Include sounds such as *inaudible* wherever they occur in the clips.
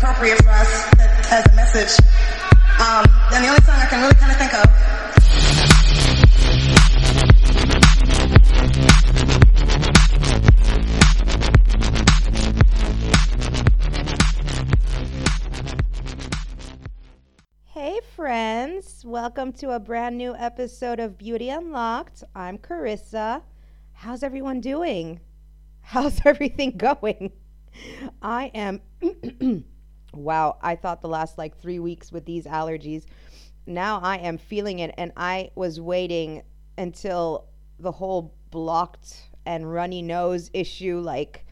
Appropriate for us as a message. Um, and the only song I can really kind of think of Hey, friends. Welcome to a brand new episode of Beauty Unlocked. I'm Carissa. How's everyone doing? How's *laughs* everything going? I am. *clears throat* wow, I thought the last like three weeks with these allergies. Now I am feeling it, and I was waiting until the whole blocked and runny nose issue like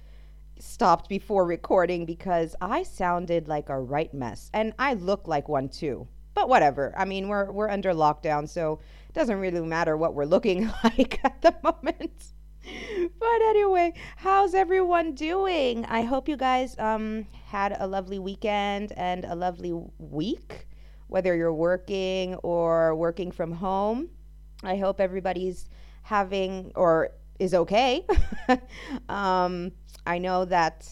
stopped before recording because I sounded like a right mess and I look like one too. But whatever. I mean, we're we're under lockdown, so it doesn't really matter what we're looking *laughs* like at the moment. *laughs* But anyway, how's everyone doing? I hope you guys um had a lovely weekend and a lovely week, whether you're working or working from home. I hope everybody's having or is okay. *laughs* um, I know that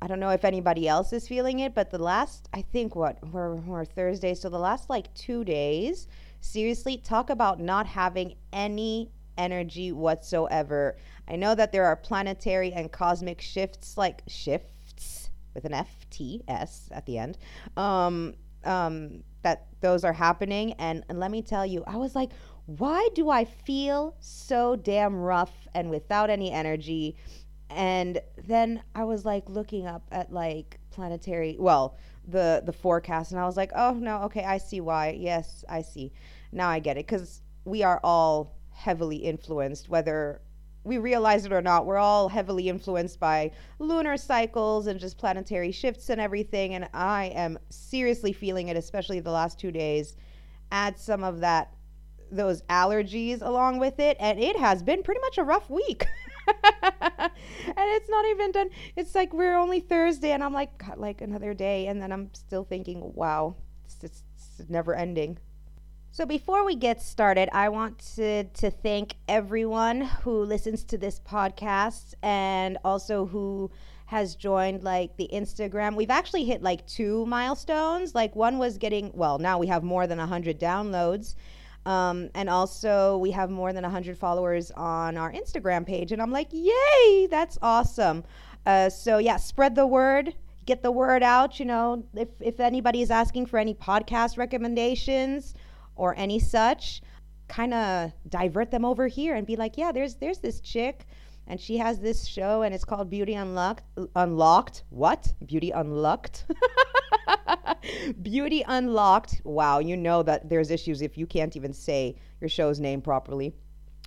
I don't know if anybody else is feeling it, but the last I think what we're, we're Thursday, so the last like two days, seriously, talk about not having any energy whatsoever. I know that there are planetary and cosmic shifts, like shifts with an F T S at the end. Um, um, that those are happening, and, and let me tell you, I was like, why do I feel so damn rough and without any energy? And then I was like looking up at like planetary, well, the the forecast, and I was like, oh no, okay, I see why. Yes, I see. Now I get it because we are all heavily influenced, whether we realize it or not. We're all heavily influenced by lunar cycles and just planetary shifts and everything. And I am seriously feeling it, especially the last two days. Add some of that those allergies along with it and it has been pretty much a rough week *laughs* and it's not even done it's like we're only thursday and i'm like God, like another day and then i'm still thinking wow it's, just, it's never ending so before we get started i want to, to thank everyone who listens to this podcast and also who has joined like the instagram we've actually hit like two milestones like one was getting well now we have more than 100 downloads um, and also, we have more than 100 followers on our Instagram page. And I'm like, yay, that's awesome. Uh, so, yeah, spread the word, get the word out. You know, if, if anybody is asking for any podcast recommendations or any such, kind of divert them over here and be like, yeah, there's, there's this chick. And she has this show, and it's called Beauty Unlocked. Unlocked? What? Beauty Unlocked? *laughs* Beauty Unlocked. Wow, you know that there's issues if you can't even say your show's name properly.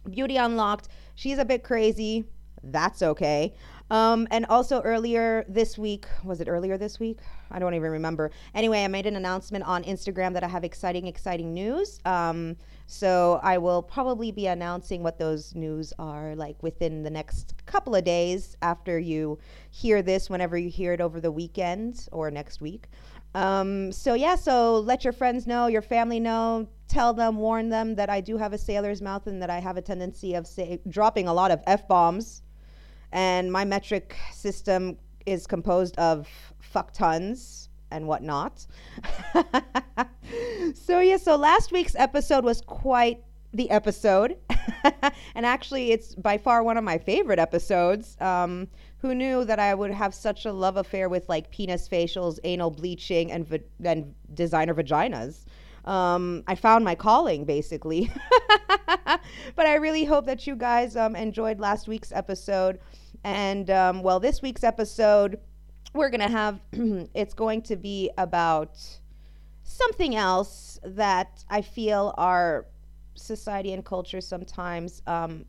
Beauty Unlocked. She's a bit crazy. That's okay. Um, and also earlier this week, was it earlier this week? I don't even remember. Anyway, I made an announcement on Instagram that I have exciting, exciting news. Um, so I will probably be announcing what those news are like within the next couple of days after you hear this, whenever you hear it over the weekend or next week. Um, so yeah, so let your friends know, your family know, tell them, warn them that I do have a sailor's mouth and that I have a tendency of say, dropping a lot of f bombs, and my metric system is composed of fuck tons and whatnot. *laughs* so yeah, so last week's episode was quite the episode, *laughs* and actually, it's by far one of my favorite episodes. Um, who knew that I would have such a love affair with like penis facials, anal bleaching, and va- and designer vaginas? Um, I found my calling basically. *laughs* but I really hope that you guys um, enjoyed last week's episode. And um, well, this week's episode, we're gonna have *clears throat* it's going to be about something else that I feel our society and culture sometimes um,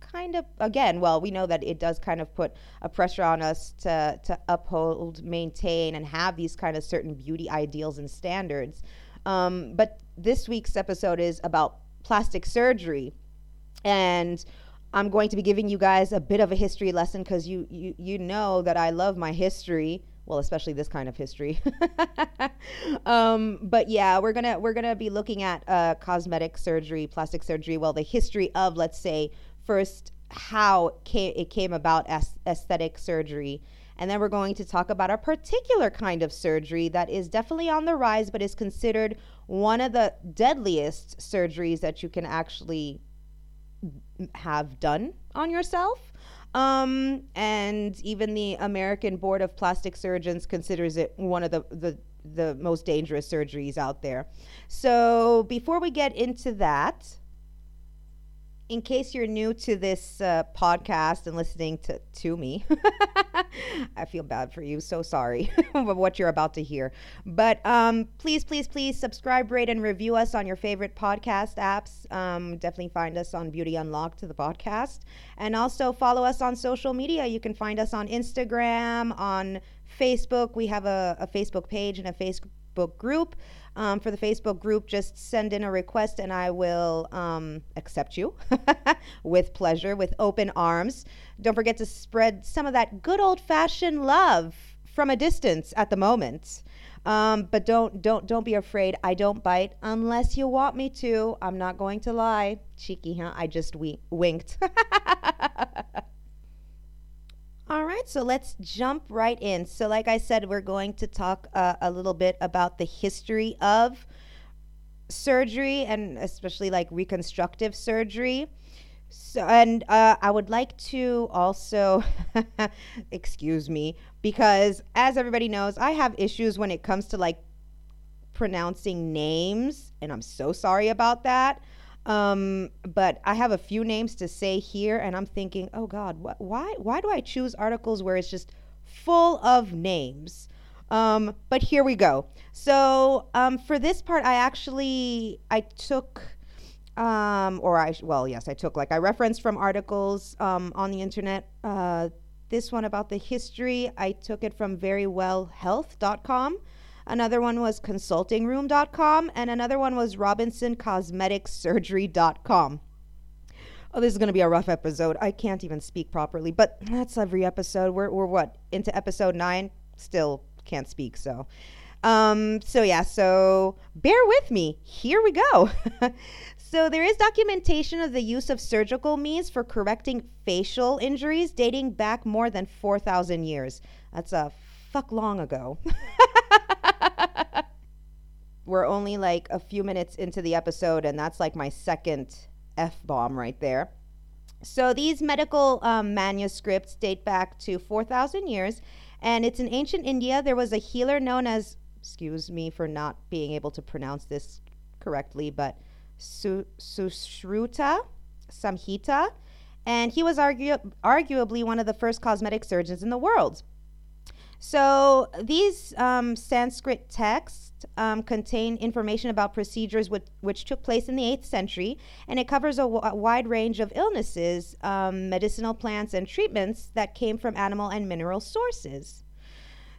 kind of again well we know that it does kind of put a pressure on us to to uphold maintain and have these kind of certain beauty ideals and standards. Um, but this week's episode is about plastic surgery. And i'm going to be giving you guys a bit of a history lesson because you, you you know that i love my history. Well especially this kind of history. *laughs* Um, but yeah we're gonna we're gonna be looking at uh, cosmetic surgery plastic surgery. Well the history of let's say first how it came about as aesthetic surgery. And then we're going to talk about a particular kind of surgery that is definitely on the rise but is considered one of the deadliest surgeries that you can actually have done on yourself um, and even the American Board of Plastic Surgeons considers it one of the, the the most dangerous surgeries out there. So before we get into that, in case you're new to this uh, podcast and listening to, to me, *laughs* I feel bad for you. So sorry *laughs* for what you're about to hear. But um, please, please, please subscribe, rate, and review us on your favorite podcast apps. Um, definitely find us on Beauty Unlocked, the podcast. And also follow us on social media. You can find us on Instagram, on Facebook. We have a, a Facebook page and a Facebook group um, for the Facebook group, just send in a request and I will um, accept you *laughs* with pleasure, with open arms. Don't forget to spread some of that good old fashioned love from a distance at the moment. Um, but don't don't don't be afraid. I don't bite unless you want me to. I'm not going to lie. Cheeky, huh? I just wink- winked. *laughs* All right, so let's jump right in. So, like I said, we're going to talk uh, a little bit about the history of surgery and especially like reconstructive surgery. So, and uh, I would like to also, *laughs* excuse me, because as everybody knows, I have issues when it comes to like pronouncing names, and I'm so sorry about that. Um, but I have a few names to say here, and I'm thinking, oh God, wh- why why do I choose articles where it's just full of names? Um, but here we go. So um, for this part, I actually I took. Um, or I well yes I took like I referenced from articles um, on the internet. Uh, this one about the history I took it from verywellhealth.com. Another one was consultingroom.com, and another one was robinsoncosmeticsurgery.com. Oh, this is going to be a rough episode. I can't even speak properly, but that's every episode. We're, we're what? Into episode nine? Still can't speak, so. Um, so, yeah, so bear with me. Here we go. *laughs* so, there is documentation of the use of surgical means for correcting facial injuries dating back more than 4,000 years. That's a fuck long ago. *laughs* We're only like a few minutes into the episode, and that's like my second F bomb right there. So these medical um, manuscripts date back to 4,000 years, and it's in ancient India. There was a healer known as, excuse me for not being able to pronounce this correctly, but Su- Sushruta Samhita, and he was argu- arguably one of the first cosmetic surgeons in the world. So these um, Sanskrit texts um, contain information about procedures which, took place in the 8th century, and it covers a, w- a wide range of illnesses, um, medicinal plants, and treatments that came from animal and mineral sources.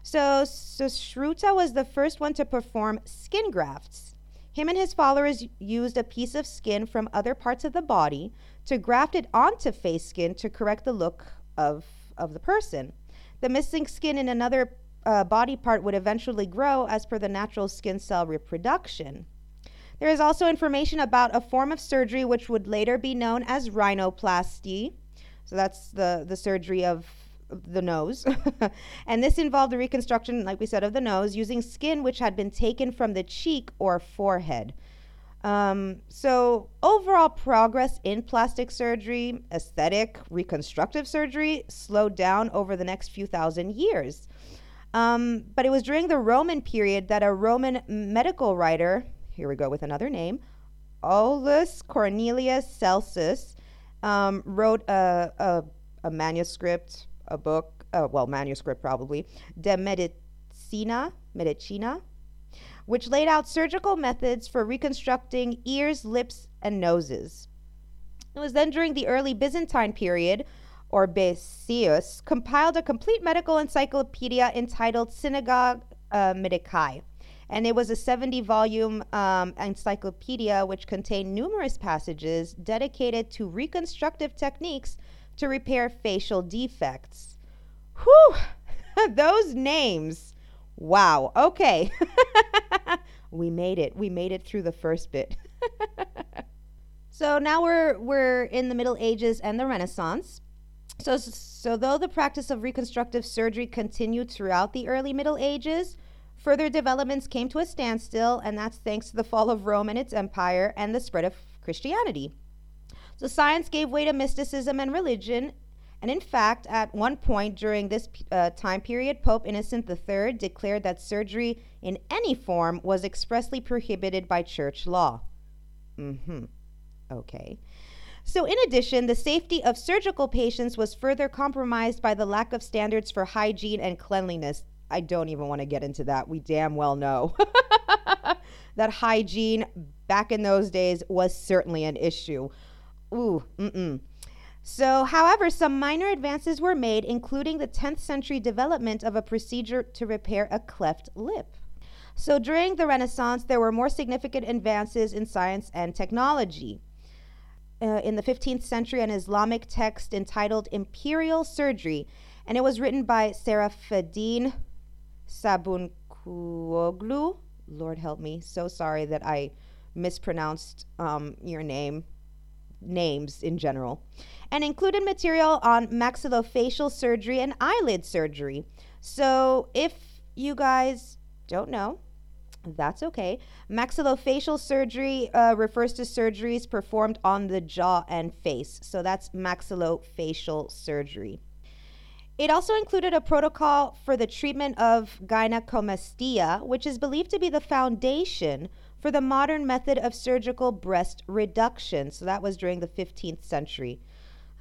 So, Sushruta was the first one to perform skin grafts. Him and his followers used a piece of skin from other parts of the body to graft it onto face skin to correct the look of, of the person. The missing skin in another uh, body part would eventually grow as per the natural skin cell reproduction. There is also information about a form of surgery which would later be known as rhinoplasty. So that's the, the surgery of the nose. *laughs* and this involved the reconstruction, like we said, of the nose using skin which had been taken from the cheek or forehead. Um, so, overall progress in plastic surgery, aesthetic, reconstructive surgery slowed down over the next few thousand years. Um, but it was during the Roman period that a Roman medical writer, here we go with another name, Aulus Cornelius Celsus, um, wrote a, a, a, manuscript, a book, uh, well, manuscript probably, De Medicina, Medicina, which laid out surgical methods for reconstructing ears, lips, and noses. It was then during the early Byzantine period, Oribasius compiled a complete medical encyclopedia entitled Synagogae uh, Medicae. And it was a 70 volume um, encyclopedia which contained numerous passages dedicated to reconstructive techniques to repair facial defects. Whew! *laughs* Those names. Wow. Okay. *laughs* we made it. We made it through the first bit. *laughs* so now we're we're in the Middle Ages and the Renaissance. So so though the practice of reconstructive surgery continued throughout the early Middle Ages, further developments came to a standstill, and that's thanks to the fall of Rome and its empire and the spread of Christianity. So science gave way to mysticism and religion, and in fact, at one point during this uh, time period, Pope Innocent III declared that surgery in any form was expressly prohibited by church law. Mm-hmm. Okay. So, in addition, the safety of surgical patients was further compromised by the lack of standards for hygiene and cleanliness. I don't even want to get into that. We damn well know *laughs* that hygiene back in those days was certainly an issue. Ooh, mm-mm. So, however, some minor advances were made, including the 10th century development of a procedure to repair a cleft lip. So, during the Renaissance, there were more significant advances in science and technology. Uh, in the 15th century, an Islamic text entitled Imperial Surgery, and it was written by Serafeddin Sabuncuoglu. Lord help me, so sorry that I mispronounced um, your name, names in general and included material on maxillofacial surgery and eyelid surgery. So, if you guys don't know, that's okay. Maxillofacial surgery uh, refers to surgeries performed on the jaw and face. So, that's maxillofacial surgery. It also included a protocol for the treatment of gynecomastia, which is believed to be the foundation for the modern method of surgical breast reduction. So that was during the 15th century.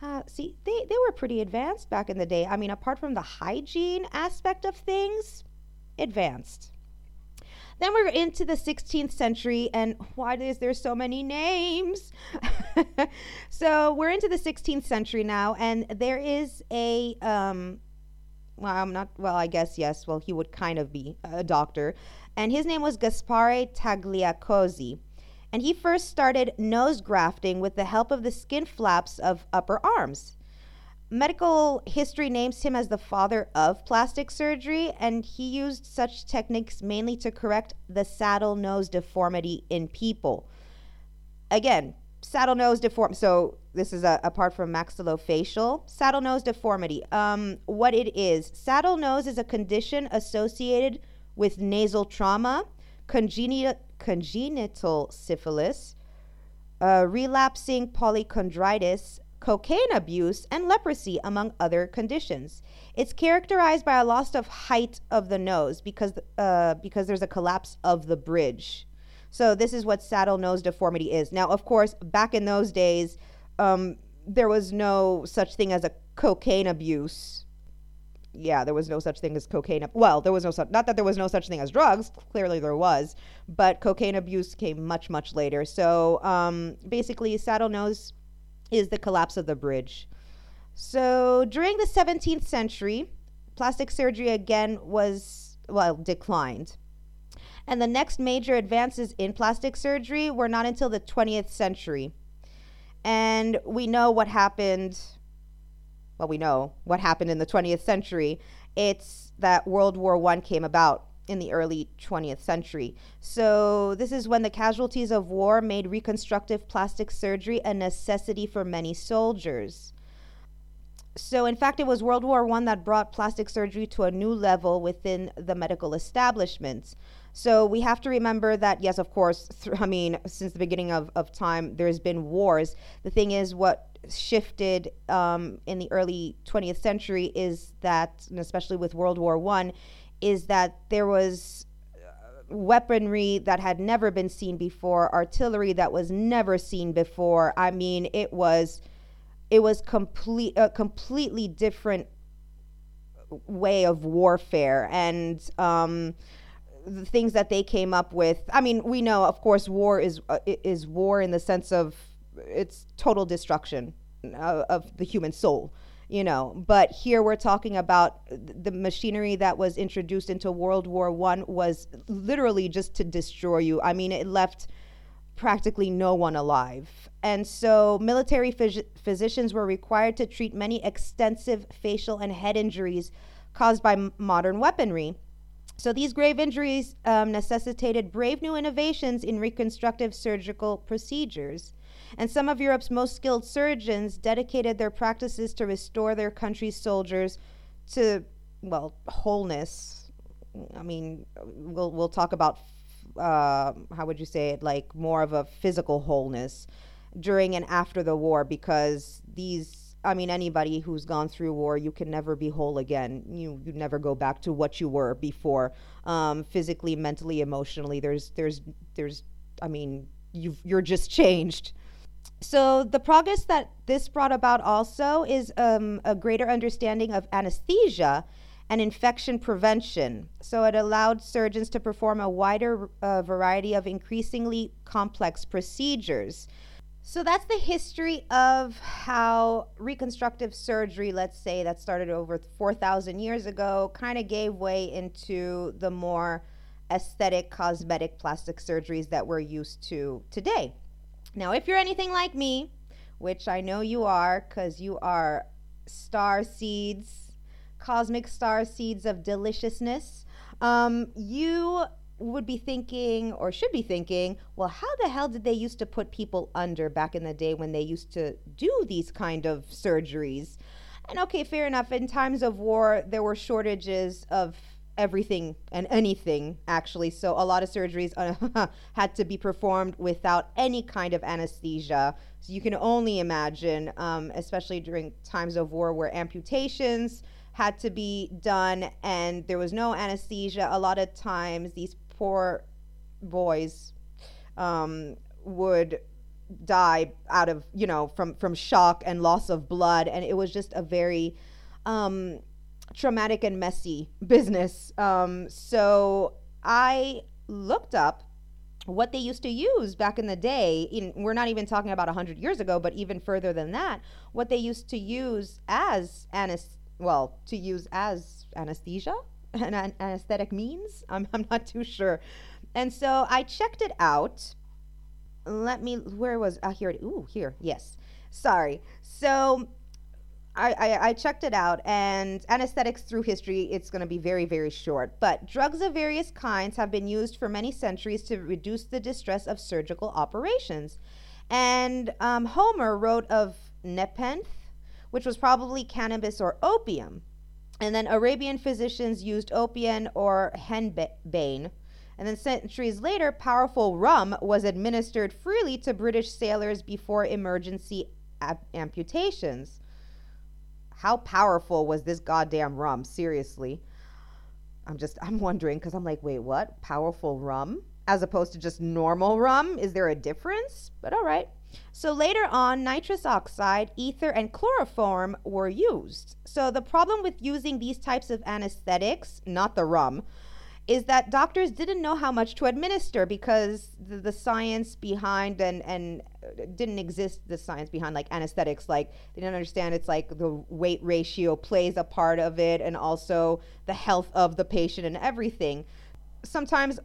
Uh, see, they, they were pretty advanced back in the day. I mean, apart from the hygiene aspect of things, advanced. Then we're into the 16th century, and why is there so many names? *laughs* so we're into the 16th century now, and there is a, um, well, I'm not, well, I guess yes, well, he would kind of be a doctor, and his name was Gaspare Tagliacozzi and he first started nose grafting with the help of the skin flaps of upper arms. Medical history names him as the father of plastic surgery, and he used such techniques mainly to correct the saddle nose deformity in people. Again, saddle nose deformity. So this is a, apart from maxillofacial saddle nose deformity. Um, what it is, saddle nose is a condition associated with nasal trauma, congenital congenital syphilis, uh, relapsing polychondritis, cocaine abuse, and leprosy, among other conditions. It's characterized by a loss of height of the nose because, uh, because there's a collapse of the bridge. So, this is what saddle nose deformity is. Now, of course, back in those days, um, there was no such thing as a cocaine abuse yeah, there was no such thing as cocaine. Well, there was no such, not that there was no such thing as drugs. Clearly there was, but cocaine abuse came much, much later. So um, basically, saddle nose is the collapse of the bridge. So during the 17th century, plastic surgery again was, well, declined. And the next major advances in plastic surgery were not until the 20th century. And we know what happened well, we know what happened in the 20th century. It's that World War I came about in the early 20th century. So, this is when the casualties of war made reconstructive plastic surgery a necessity for many soldiers. so, in fact, it was World War One that brought plastic surgery to a new level within the medical establishments. So we have to remember that, yes, of course, th- I mean, since the beginning of, of time, there's been wars. The thing is, what shifted um, in the early 20th century is that, and especially with World War One, is that there was uh, weaponry that had never been seen before, artillery that was never seen before. I mean, it was it was complete a completely different way of warfare and um, the things that they came up with. I mean, we know, of course, war is uh, is war in the sense of it's total destruction of, of the human soul you know. But here we're talking about the machinery that was introduced into world war one was literally just to destroy you. I mean it left practically no one alive. And so military phys- physicians were required to treat many extensive facial and head injuries caused by m- modern weaponry. So these grave injuries um, necessitated brave new innovations in reconstructive surgical procedures and some of Europe's most skilled surgeons dedicated their practices to restore their country's soldiers to, well, wholeness. I mean, we'll, we'll talk about, uh, how would you say it, like more of a physical wholeness during and after the war because these I mean, anybody who's gone through war, you can never be whole again. You you never go back to what you were before, um, physically, mentally, emotionally. There's there's there's, I mean, you you're just changed so the progress that this brought about also is um, a greater understanding of anesthesia and infection prevention. So it allowed surgeons to perform a wider uh, variety of increasingly complex procedures. So that's the history of how reconstructive surgery, let's say that started over 4,000 years ago, kind of gave way into the more aesthetic, cosmetic plastic surgeries that we're used to today. Now, if you're anything like me, which I know you are because you are star seeds, cosmic star seeds of deliciousness, um, you would be thinking or should be thinking, well, how the hell did they used to put people under back in the day when they used to do these kind of surgeries? And okay, fair enough. In times of war, there were shortages of everything and anything actually. So a lot of surgeries uh, *laughs* had to be performed without any kind of anesthesia. So you can only imagine um, especially during times of war where amputations had to be done and there was no anesthesia a lot of times these poor boys um, would die out of you know from from shock and loss of blood. And it was just a very um, traumatic and messy business. Um, so I looked up what they used to use back in the day. In, we're not even talking about 100 years ago, but even further than that, what they used to use as anes- well, to use as anesthesia *laughs* and an- anesthetic means. I'm, I'm not too sure. And so I checked it out. Let me, where was, uh, here, ooh, here, yes. Sorry. So I, I, checked it out, and anesthetics through history, it's going to be very, very short. But drugs of various kinds have been used for many centuries to reduce the distress of surgical operations. And um, Homer wrote of nepenthe, which was probably cannabis or opium. And then Arabian physicians used opium or henbane. And then centuries later, powerful rum was administered freely to British sailors before emergency amputations. How powerful was this goddamn rum? Seriously. I'm just, I'm wondering because I'm like, wait, what? Powerful rum? As opposed to just normal rum? Is there a difference? But all right. So later on, nitrous oxide, ether, and chloroform were used. So the problem with using these types of anesthetics, not the rum, is that doctors didn't know how much to administer because the, the, science behind and and didn't exist the science behind like anesthetics. Like they didn't understand it's like the weight ratio plays a part of it and also the health of the patient and everything. Sometimes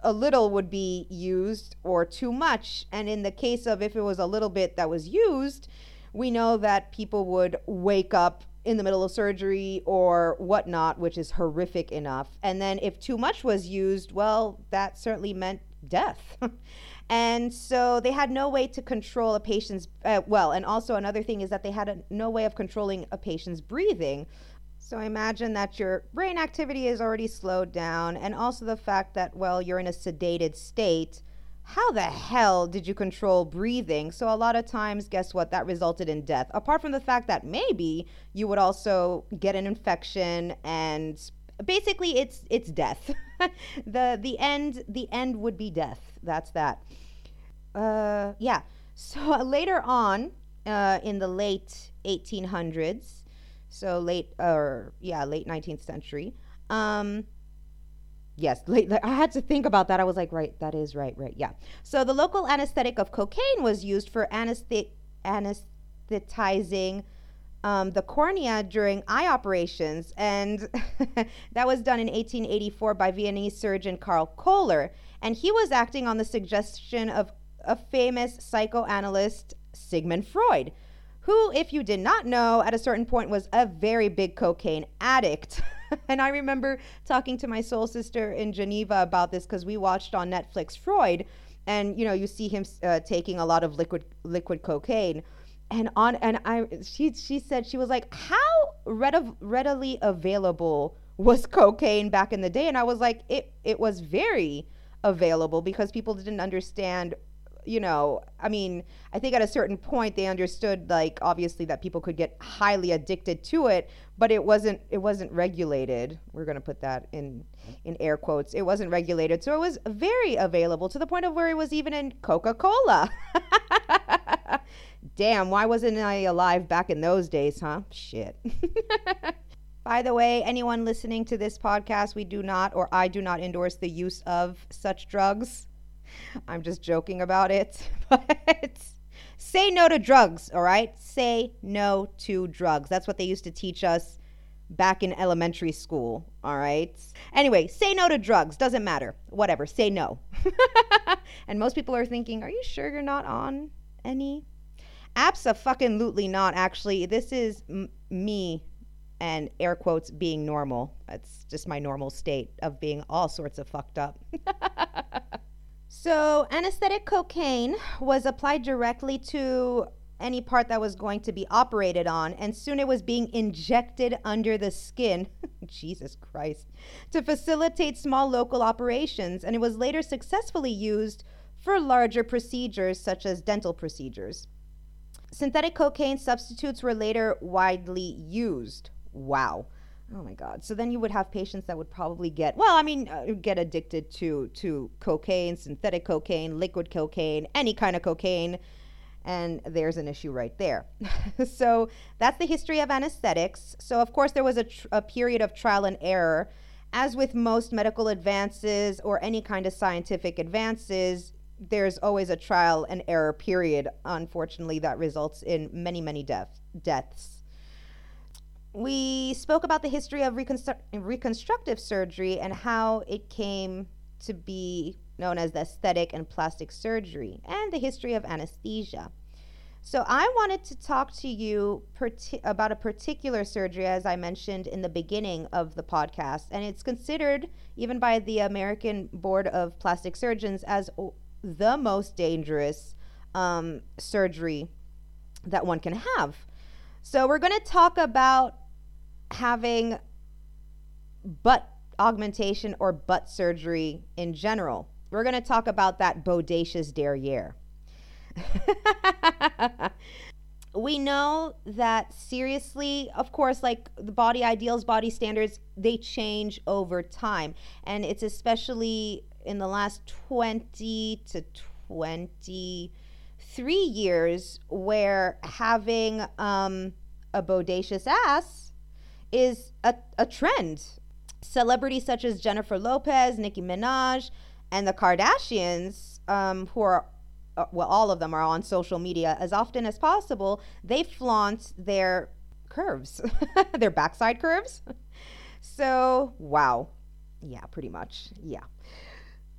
a little would be used or too much. And in the case of if it was a little bit that was used we know that people would wake up in the middle of surgery or whatnot, which is horrific enough. And then if too much was used, well, that certainly meant death. *laughs* and so they had no way to control a patient's, uh, well, and also another thing is that they had a, no way of controlling a patient's breathing. So imagine that your brain activity is already slowed down, and also the fact that, well, you're in a sedated state. How the hell did you control breathing? So, a lot of times, guess what? That resulted in death. Apart from the fact that maybe you would also get an infection and basically it's it's death. *laughs* the the end the end would be death. That's that. Uh, yeah. So uh, *laughs* later on, uh, in the late 1800s, so late or yeah, late 19th century. Um, yes, late, I had to think about that. I was like, right, that is right, right, yeah. So the local anesthetic of cocaine was used for anesthet- anesthetizing um, the cornea during eye operations, and *laughs* that was done in 1884 by Viennese surgeon Karl Koller. And he was acting on the suggestion of a famous psychoanalyst, Sigmund Freud, who, if you did not know, at a certain point was a very big cocaine addict. *laughs* *laughs* and I remember talking to my soul sister in Geneva about this because we watched on Netflix Freud, and you know, you see him uh, taking a lot of liquid liquid cocaine. And on and I she she said she was like how read- readily available was cocaine back in the day? And I was like it it was very available because people didn't understand you know I mean I think at a certain point they understood like obviously that people could get highly addicted to it but it wasn't it wasn't regulated we're going to put that in in air quotes it wasn't regulated so it was very available to the point of where it was even in Coca-Cola *laughs* Damn, why wasn't I alive back in those days, huh? Shit. *laughs* By the way, anyone listening to this podcast, we do not, or I do not endorse the use of such drugs. I'm just joking about it. *laughs* But say no to drugs, all right? Say no to drugs. That's what they used to teach us back in elementary school, all right? Anyway, say no to drugs. Doesn't matter. Whatever. Say no. *laughs* and most people are thinking, are you sure you're not on any? Absolutely not. Actually, this is m- me and air quotes being normal. It's just my normal state of being all sorts of fucked up. *laughs* so, anesthetic cocaine was applied directly to any part that was going to be operated on, and soon it was being injected under the skin. *laughs* Jesus Christ. To facilitate small local operations, and it was later successfully used for larger procedures such as dental procedures. Synthetic cocaine substitutes were later widely used. Wow. Oh my God. So then you would have patients that would probably get, well, I mean, uh, get addicted to, to cocaine, synthetic cocaine, liquid cocaine, any kind of cocaine. And there's an issue right there. *laughs* so that's the history of anesthetics. So, of course, there was a, tr- a period of trial and error. As with most medical advances or any kind of scientific advances, there's always a trial and error period, unfortunately, that results in many, many death, deaths. We spoke about the history of reconstru- reconstructive surgery and how it came to be known as the aesthetic and plastic surgery, and the history of anesthesia. So, I wanted to talk to you about a particular surgery, as I mentioned in the beginning of the podcast, and it's considered, even by the American Board of Plastic Surgeons, as the most dangerous um, surgery that one can have. So, we're going to talk about having butt augmentation or butt surgery in general. We're going to talk about that bodacious derriere. *laughs* we know that seriously, of course, like the body ideals, body standards, they change over time. And it's especially in the last 20 to 23 years where having um, a bodacious ass is a, a trend. Celebrities such as Jennifer Lopez, Nicki Minaj, and the Kardashians, um, who are uh, well, all of them are on social media as often as possible. They flaunt their curves, *laughs* their backside curves. So, wow. Yeah, pretty much. Yeah.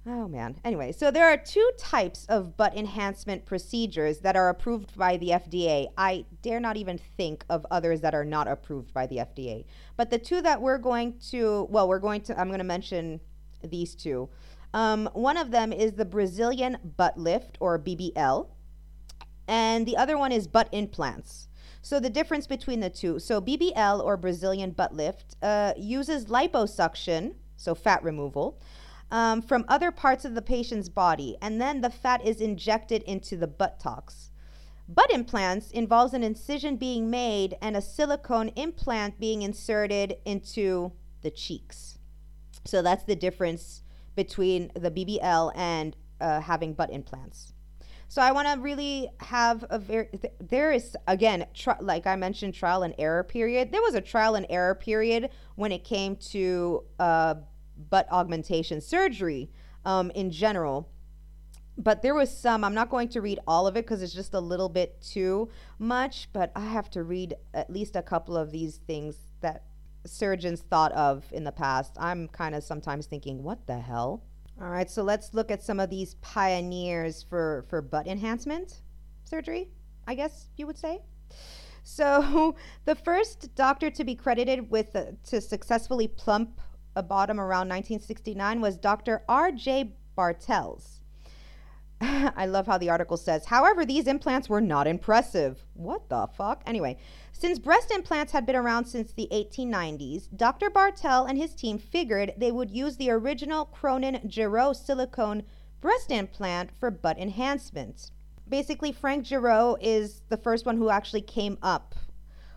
Oh man. Anyway, so there are two types of butt enhancement procedures that are approved by the FDA. I dare not even think of others that are not approved by the FDA. But the two that we're going to, well, we're going to, I'm going to mention these two. Um, one of them is the Brazilian butt lift or BBL, and the other one is butt implants. So the difference between the two so BBL or Brazilian butt lift uh, uses liposuction, so fat removal. Um, from other parts of the patient's body, and then the fat is injected into the buttocks. Butt implants involves an incision being made and a silicone implant being inserted into the cheeks. So that's the difference between the BBL and uh, having butt implants. So I want to really have a very there is again tri- like I mentioned trial and error period. There was a trial and error period when it came to uh, butt augmentation surgery um, in general. But there was some, I'm not going to read all of it because it's just a little bit too much, but I have to read at least a couple of these things that surgeons thought of in the past. I'm kind of sometimes thinking, what the hell? All right, so let's look at some of these pioneers for, for butt enhancement surgery, I guess you would say. So, *laughs* the first doctor to be credited with uh, to successfully plump a bottom around 1969 was Dr. R.J. Bartels. *laughs* I love how the article says, however, these implants were not impressive. What the fuck? Anyway, since breast implants had been around since the 1890s, Dr. Bartel and his team figured they would use the original Cronin Gerow silicone breast implant for butt enhancement. Basically, Frank Gerow is the first one who actually came up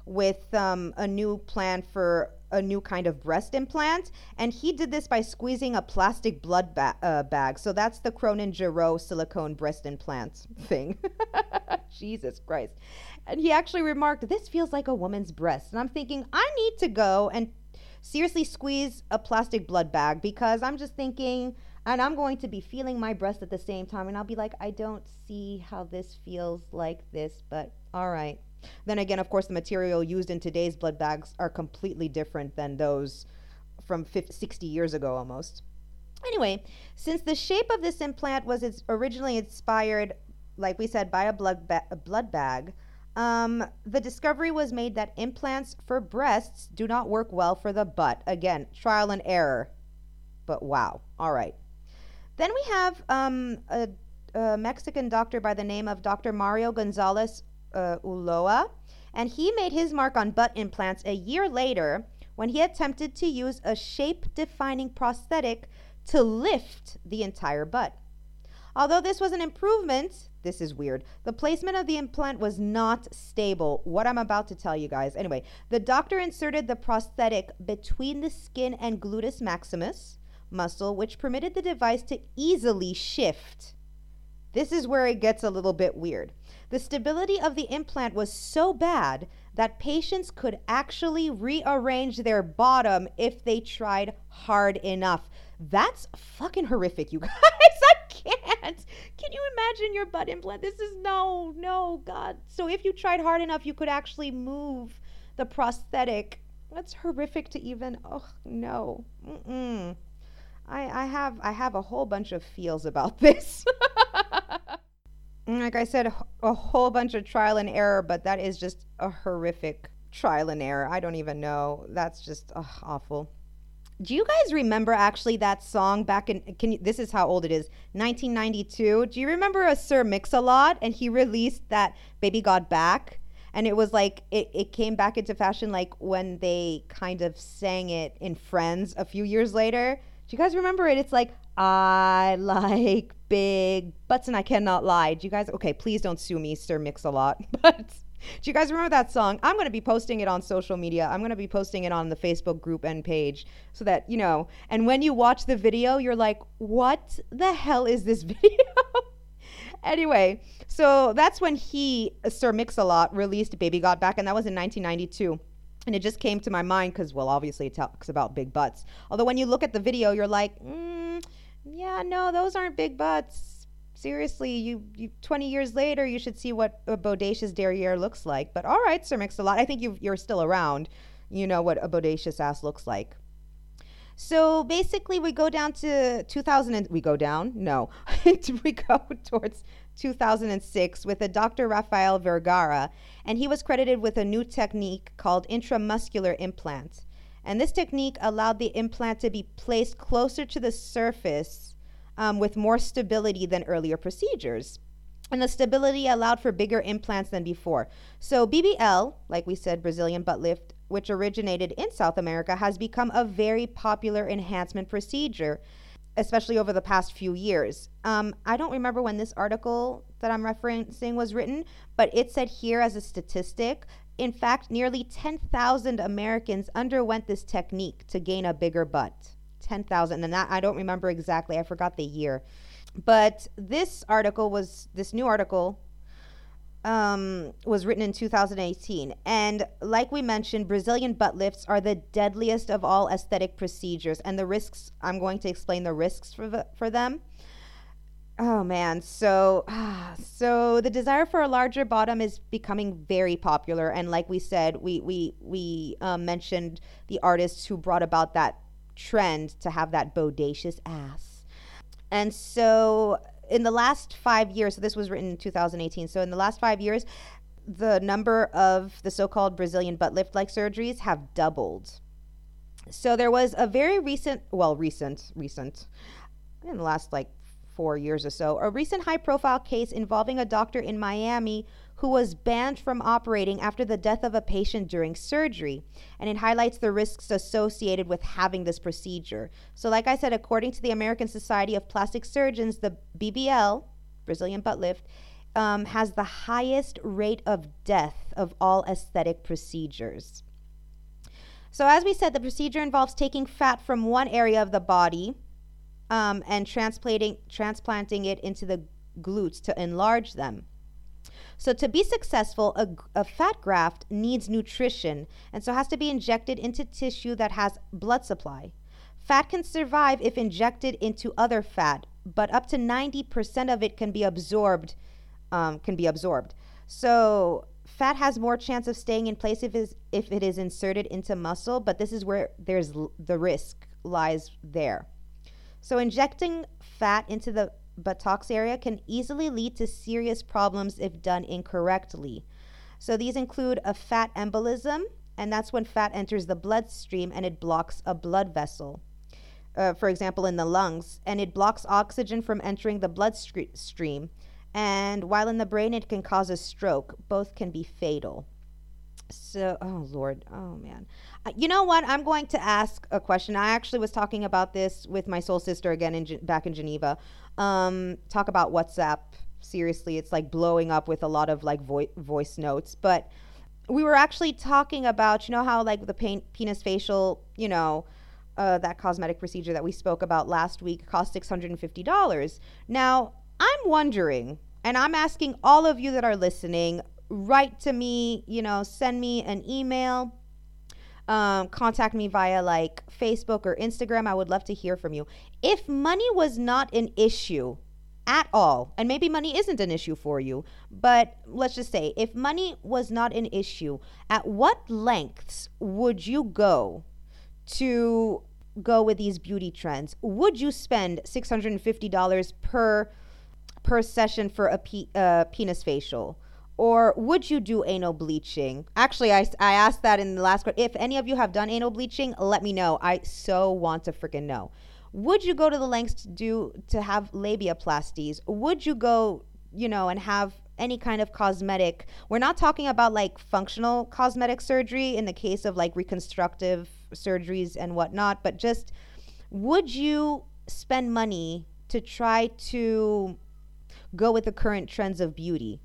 with um, a new plan for a new kind of breast implant. And he did this by squeezing a plastic blood ba- uh, bag. So that's the Cronin Gerow silicone breast implant *laughs* thing. *laughs* Jesus Christ. And he actually remarked, This feels like a woman's breast. And I'm thinking, I need to go and seriously squeeze a plastic blood bag because I'm just thinking, and I'm going to be feeling my breast at the same time. And I'll be like, I don't see how this feels like this, but all right. Then again, of course, the material used in today's blood bags are completely different than those from 50, 60 years ago almost. Anyway, since the shape of this implant was originally inspired, like we said, by a blood, ba- a blood bag, um, the discovery was made that implants for breasts do not work well for the butt. Again, trial and error. But wow. All right. Then we have um, a, a Mexican doctor by the name of Dr. Mario Gonzalez uh, and he made his mark on butt implants a year later when he attempted to use a shape defining prosthetic to lift the entire butt. Although this was an improvement, this is weird. The placement of the implant was not stable. What I'm about to tell you guys. Anyway, the doctor inserted the prosthetic between the skin and gluteus maximus muscle, which permitted the device to easily shift. This is where it gets a little bit weird. The stability of the implant was so bad that patients could actually rearrange their bottom if they tried hard enough. That's fucking horrific, you *laughs* guys. I can't. Can you imagine your butt implant? This is no, no, God. So if you tried hard enough, you could actually move the prosthetic. That's horrific to even. Oh no. Mm-mm. I I have I have a whole bunch of feels about *laughs* this. Like I said, a whole bunch of trial and error, but that is just a horrific trial and error. I don't even know. That's just awful. Do you guys remember actually that song back in? Can you, this is how old it is? 1992. Do you remember a Sir Mix-a-Lot and he released that "Baby Got Back"? And it was like it, it came back into fashion like when they kind of sang it in Friends a few years later. Do you guys remember it? It's like I *laughs* like big butts and I cannot lie. Do you guys? Okay, please don't sue me, Sir Mix-a-Lot. *laughs* But do you guys remember that song? I'm going to be posting it on social media. I'm going to be posting it on the Facebook group and page so that, you know, and when you watch the video, you're like, what the hell is this *laughs* video? anyway, so that's when he, Sir Mix-a-Lot, released Baby Got Back, and that was in 1992. And it just came to my mind because, well, obviously it talks about big butts. Although when you look at the video, you're like, mm, yeah, no, those aren't big butts seriously, you, you 20 years later, you should see what a bodacious derriere looks like. But all right, Sir Mix-a-Lot, I think you you're still around. You know what a bodacious ass looks like. So basically, we go down to 2000. And, we go down? No, *laughs* we go towards 2006 with a Dr. Rafael Vergara, and he was credited with a new technique called intramuscular implant. And this technique allowed the implant to be placed closer to the surface um, with more stability than earlier procedures. And the stability allowed for bigger implants than before. So, BBL, like we said, Brazilian butt lift, which originated in South America, has become a very popular enhancement procedure, especially over the past few years. Um, I don't remember when this article that I'm referencing was written, but it said here as a statistic in fact, nearly 10,000 Americans underwent this technique to gain a bigger butt. 10,000. And that, I don't remember exactly, I forgot the year. But this article was, this new article um, was written in 2018. And like we mentioned, Brazilian butt lifts are the deadliest of all aesthetic procedures. And the risks, I'm going to explain the risks for, the, for them. Oh man, so so the desire for a larger bottom is becoming very popular, and like we said, we we we um, mentioned the artists who brought about that trend to have that bodacious ass, and so in the last five years, so this was written in 2018. So in the last five years, the number of the so-called Brazilian butt lift like surgeries have doubled. So there was a very recent, well, recent, recent, in the last like four years or so, a recent high profile case involving a doctor in Miami who was banned from operating after the death of a patient during surgery. And it highlights the risks associated with having this procedure. So, like I said, according to the American Society of Plastic Surgeons, the BBL, Brazilian butt lift, um, has the highest rate of death of all aesthetic procedures. So, as we said, the procedure involves taking fat from one area of the body um, and transplanting transplanting it into the glutes to enlarge them. So to be successful, a, a, fat graft needs nutrition and so has to be injected into tissue that has blood supply. Fat can survive if injected into other fat, but up to 90% of it can be absorbed. Um, can be absorbed. So fat has more chance of staying in place if, is, if it is inserted into muscle, but this is where there's l- the risk lies there. So, injecting fat into the buttocks area can easily lead to serious problems if done incorrectly. So, these include a fat embolism, and that's when fat enters the bloodstream and it blocks a blood vessel. Uh, for example, in the lungs, and it blocks oxygen from entering the bloodstream. And while in the brain, it can cause a stroke. Both can be fatal. So, oh Lord, oh man. Uh, you know what? I'm going to ask a question. I actually was talking about this with my soul sister again in back in Geneva. Um, talk about WhatsApp. Seriously, it's like blowing up with a lot of like vo- voice notes. But we were actually talking about, you know, how like the pain, penis facial, you know, uh, that cosmetic procedure that we spoke about last week cost $650. Now, I'm wondering, and I'm asking all of you that are listening, write to me, you know, send me an email um, contact me via like Facebook or Instagram. I would love to hear from you. If money was not an issue at all, and maybe money isn't an issue for you, but let's just say if money was not an issue, at what lengths would you go to go with these beauty trends? Would you spend $650 per per session for a pe- uh, penis facial? Or would you do anal bleaching? Actually, I, I asked that in the last question. If any of you have done anal bleaching, let me know. I so want to freaking know. Would you go to the lengths to do to have labiaplasties? Would you go, you know, and have any kind of cosmetic? We're not talking about like functional cosmetic surgery in the case of like reconstructive surgeries and whatnot, but just would you spend money to try to go with the current trends of beauty?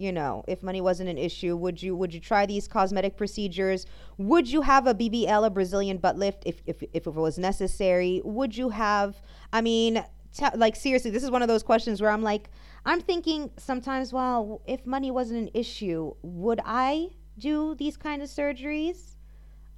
You know if money wasn't an issue would you would you try these cosmetic procedures? Would you have a bbl a brazilian butt lift if if, if it was necessary? Would you have i mean t- like seriously this is one of those questions where i'm like i'm thinking sometimes well if money wasn't an issue would i do these kind of surgeries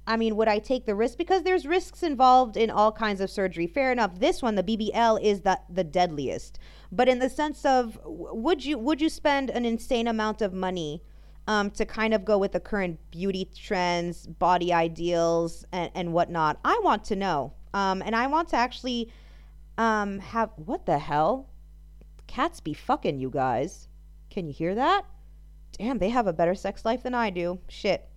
I mean, would I take the risk? Because there's risks involved in all kinds of surgery. Fair enough. This one, the BBL, is the, the deadliest. But in the sense of, would you would you spend an insane amount of money um, to kind of go with the current beauty trends, body ideals, and, and whatnot? I want to know, um, and I want to actually um, have what the hell? Cats be fucking you guys. Can you hear that? Damn, they have a better sex life than I do. Shit.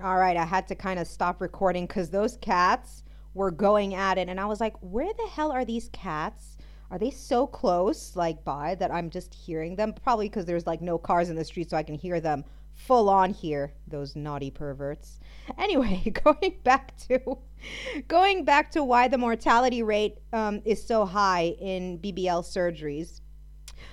All right, I had to kind of stop recording because those cats were going at it. And I was like, where the hell are these cats? Are they so close, like by, that I'm just hearing them? Probably because there's like no cars in the street, so I can hear them full on here. Those naughty perverts. *laughs* Anyway, *laughs* going back to going back to why the mortality rate um, is so high in BBL surgeries.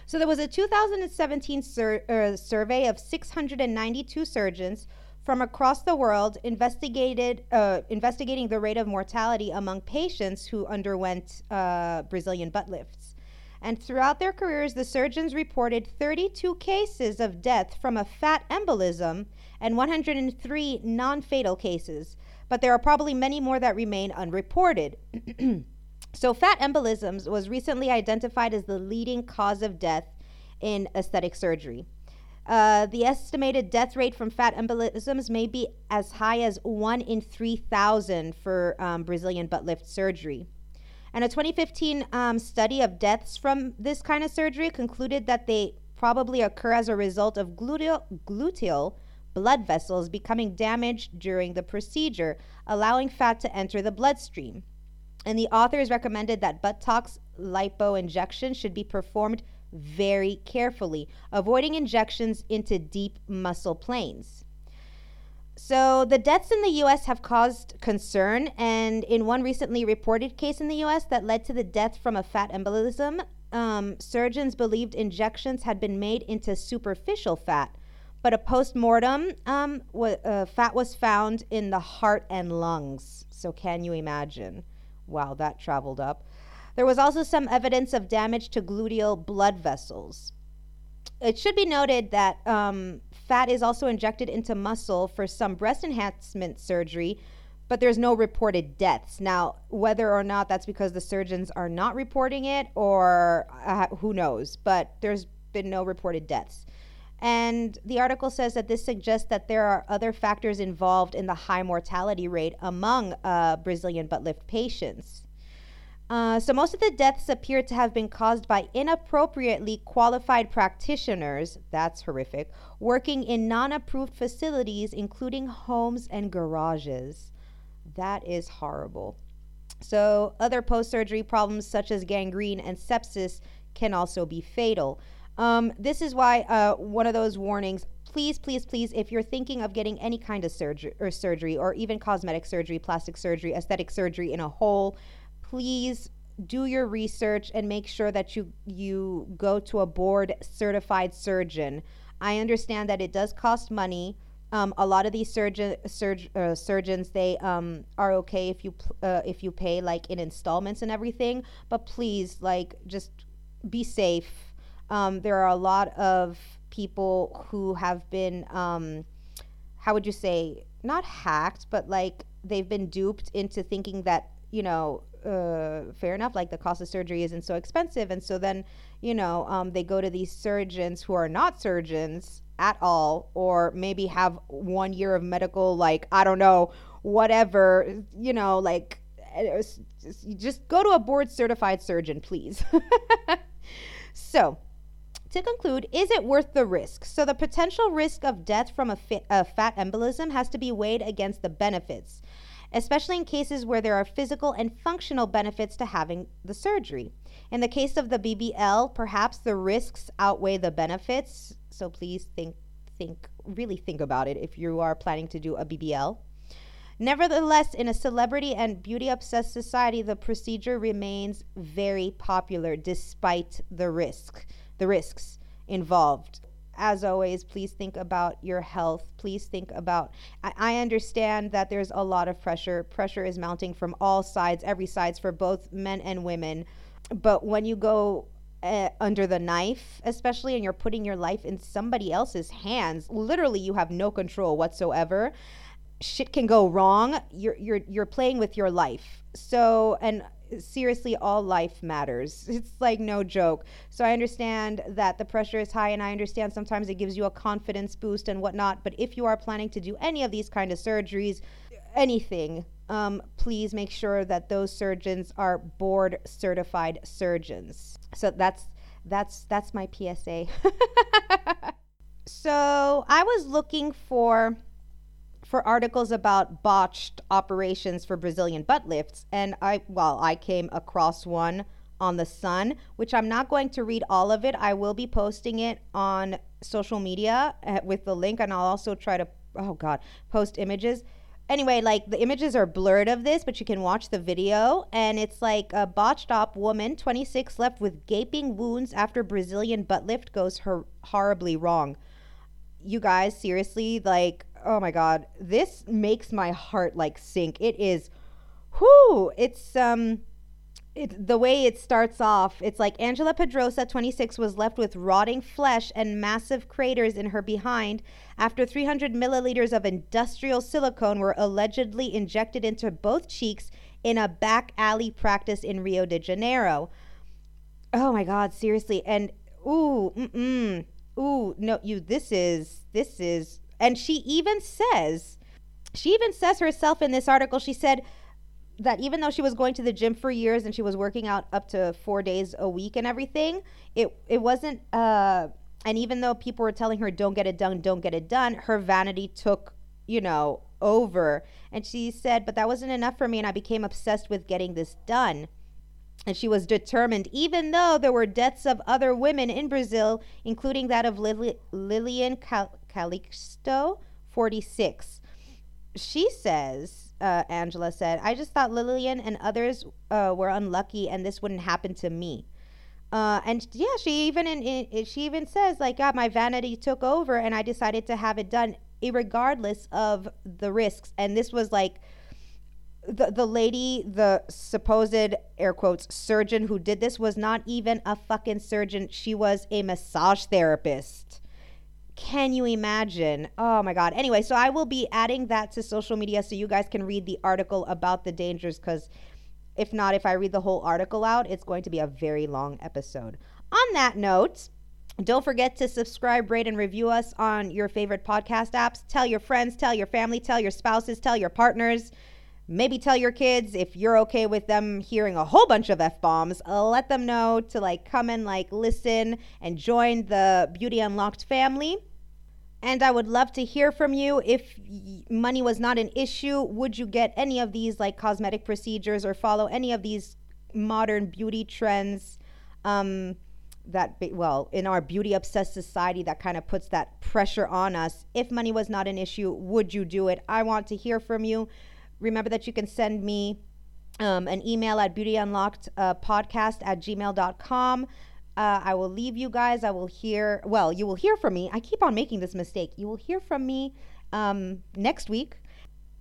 So there was a 2017 sur- uh, survey of 692 surgeons from across the world investigated uh, investigating the rate of mortality among patients who underwent uh, Brazilian butt lifts. And throughout their careers, the surgeons reported 32 cases of death from a fat embolism and 103 non fatal cases. But there are probably many more that remain unreported. *clears throat* so, fat embolisms was recently identified as the leading cause of death in aesthetic surgery. Uh, the estimated death rate from fat embolisms may be as high as 1 in 3,000 for um, Brazilian butt lift surgery. And a 2015 um, study of deaths from this kind of surgery concluded that they probably occur as a result of gluteal, gluteal blood vessels becoming damaged during the procedure, allowing fat to enter the bloodstream. And the authors recommended that buttocks lipo injection should be performed very carefully, avoiding injections into deep muscle planes. So, the deaths in the US have caused concern, and in one recently reported case in the US that led to the death from a fat embolism, um, surgeons believed injections had been made into superficial fat, but a post mortem, um, w- uh, fat was found in the heart and lungs. So, can you imagine? Wow, that traveled up. There was also some evidence of damage to gluteal blood vessels. It should be noted that um, fat is also injected into muscle for some breast enhancement surgery, but there's no reported deaths. Now, whether or not that's because the surgeons are not reporting it or uh, who knows, but there's been no reported deaths. And the article says that this suggests that there are other factors involved in the high mortality rate among uh, Brazilian butt lift patients. Uh, so, most of the deaths appear to have been caused by inappropriately qualified practitioners, that's horrific, working in non approved facilities, including homes and garages. That is horrible. So, other post surgery problems such as gangrene and sepsis can also be fatal. Um, this is why uh, one of those warnings please, please, please, if you're thinking of getting any kind of surgery or surgery or even cosmetic surgery, plastic surgery, aesthetic surgery in a whole, please do your research and make sure that you you go to a board certified surgeon. I understand that it does cost money. Um, a lot of these surgeon surg, uh, surgeons they um, are okay if you uh, if you pay like in installments and everything, but please like just be safe. Um, there are a lot of people who have been um, how would you say not hacked, but like they've been duped into thinking that you know uh, fair enough. Like the cost of surgery isn't so expensive, and so then you know um, they go to these surgeons who are not surgeons at all, or maybe have one year of medical, like I don't know, whatever. You know, like uh, just go to a board certified surgeon, please. *laughs* so. To conclude, is it worth the risk? So, the potential risk of death from a, a fat embolism has to be weighed against the benefits especially in cases where there are physical and functional benefits to having the surgery. In the case of the BBL, perhaps the risks outweigh the benefits, so please think think really think about it if you are planning to do a BBL. Nevertheless, in a celebrity and beauty obsessed society, the procedure remains very popular despite the risk, the risks involved as always, please think about your health. Please think about. I, I, understand that there's a lot of pressure. Pressure is mounting from all sides, every sides for both men and women. But when you go uh, under the knife, especially, and you're putting your life in somebody else's hands, literally, you have no control whatsoever. Shit can go wrong. You're you're you're playing with your life. So, and seriously all life matters. *laughs* It's like no joke. So i understand that the pressure is high and i understand sometimes it gives you a confidence boost and whatnot but if you are planning to do any of these kind of surgeries anything um, please make sure that those surgeons are board certified surgeons. So that's that's that's my psa *laughs* so i was looking for for articles about botched operations for Brazilian butt lifts, and I well, I came across one on the Sun, which I'm not going to read all of it. I will be posting it on social media uh, with the link, and I'll also try to oh god post images anyway, like the images are blurred of this, but you can watch the video. And it's like a botched up woman, 26, left with gaping wounds after Brazilian butt lift goes her- horribly wrong. You guys, seriously, like, oh my God, this makes my heart like sink. It is, whoo, it's, um, it, the way it starts off, it's like Angela Pedrosa, 26, was left with rotting flesh and massive craters in her behind after 300 milliliters of industrial silicone were allegedly injected into both cheeks in a back alley practice in Rio de Janeiro. Oh my God, seriously. And ooh, mm-mm, ooh, no, you, this is, this is, and she even says, she even says herself in this article, she said, that even though she was going to the gym for years and she was working out up to four days a week and everything, it it wasn't. Uh, and even though people were telling her, "Don't get it done, don't get it done," her vanity took, you know, over. And she said, "But that wasn't enough for me, and I became obsessed with getting this done." And she was determined, even though there were deaths of other women in Brazil, including that of Lili- Lilian Cal- Calixto, 46. She says uh, Angela said, I just thought Lilian and others uh, were unlucky and this wouldn't happen to me. Uh, and yeah, she even in, in, she even says like, God, my vanity took over and I decided to have it done, regardless of the risks. And this was like the the lady, the supposed air quotes surgeon who did this was not even a fucking surgeon. She was a massage therapist. Can you imagine? Oh my God. Anyway, so I will be adding that to social media so you guys can read the article about the dangers because if not, if I read the whole article out, it's going to be a very long episode. On that note, don't forget to subscribe, rate, and review us on your favorite podcast apps. Tell your friends, tell your family, tell your spouses, tell your partners. Maybe tell your kids if you're okay with them hearing a whole bunch of F bombs. Let them know to like come and like listen and join the Beauty Unlocked family. And I would love to hear from you. If money was not an issue, would you get any of these like cosmetic procedures or follow any of these modern beauty trends? Um, that well in our beauty obsessed society that kind of puts that pressure on us if money was not an issue would you do it i want to hear from you Remember that you can send me um, an email at beautyunlocked uh, podcast at gmail.com. Uh, I will leave you guys. I will hear, well, you will hear from me. I keep on making this mistake. You will hear from me um, next week.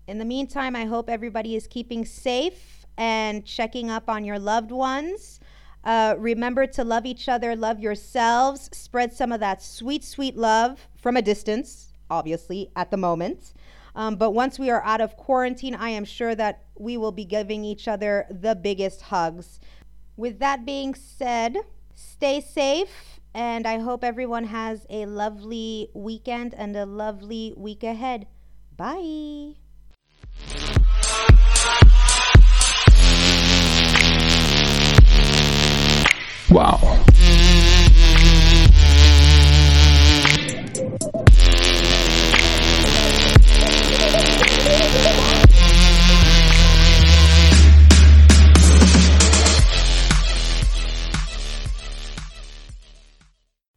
In the meantime, I hope everybody is keeping safe and checking up on your loved ones. Uh, remember to love each other, love yourselves, spread some of that sweet, sweet love from a distance, obviously, at the moment. Um, but once we are out of quarantine, I am sure that we will be giving each other the biggest hugs. With that being said, stay safe, and I hope everyone has a lovely weekend and a lovely week ahead. Bye. Wow.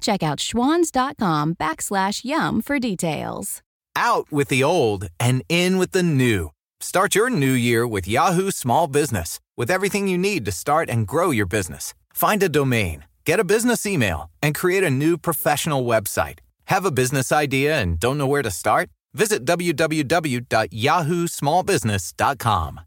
Check out schwans.com backslash YUM for details. Out with the old and in with the new. Start your new year with Yahoo Small Business with everything you need to start and grow your business. Find a domain, get a business email, and create a new professional website have a business idea and don't know where to start? Visit www.yahoosmallbusiness.com.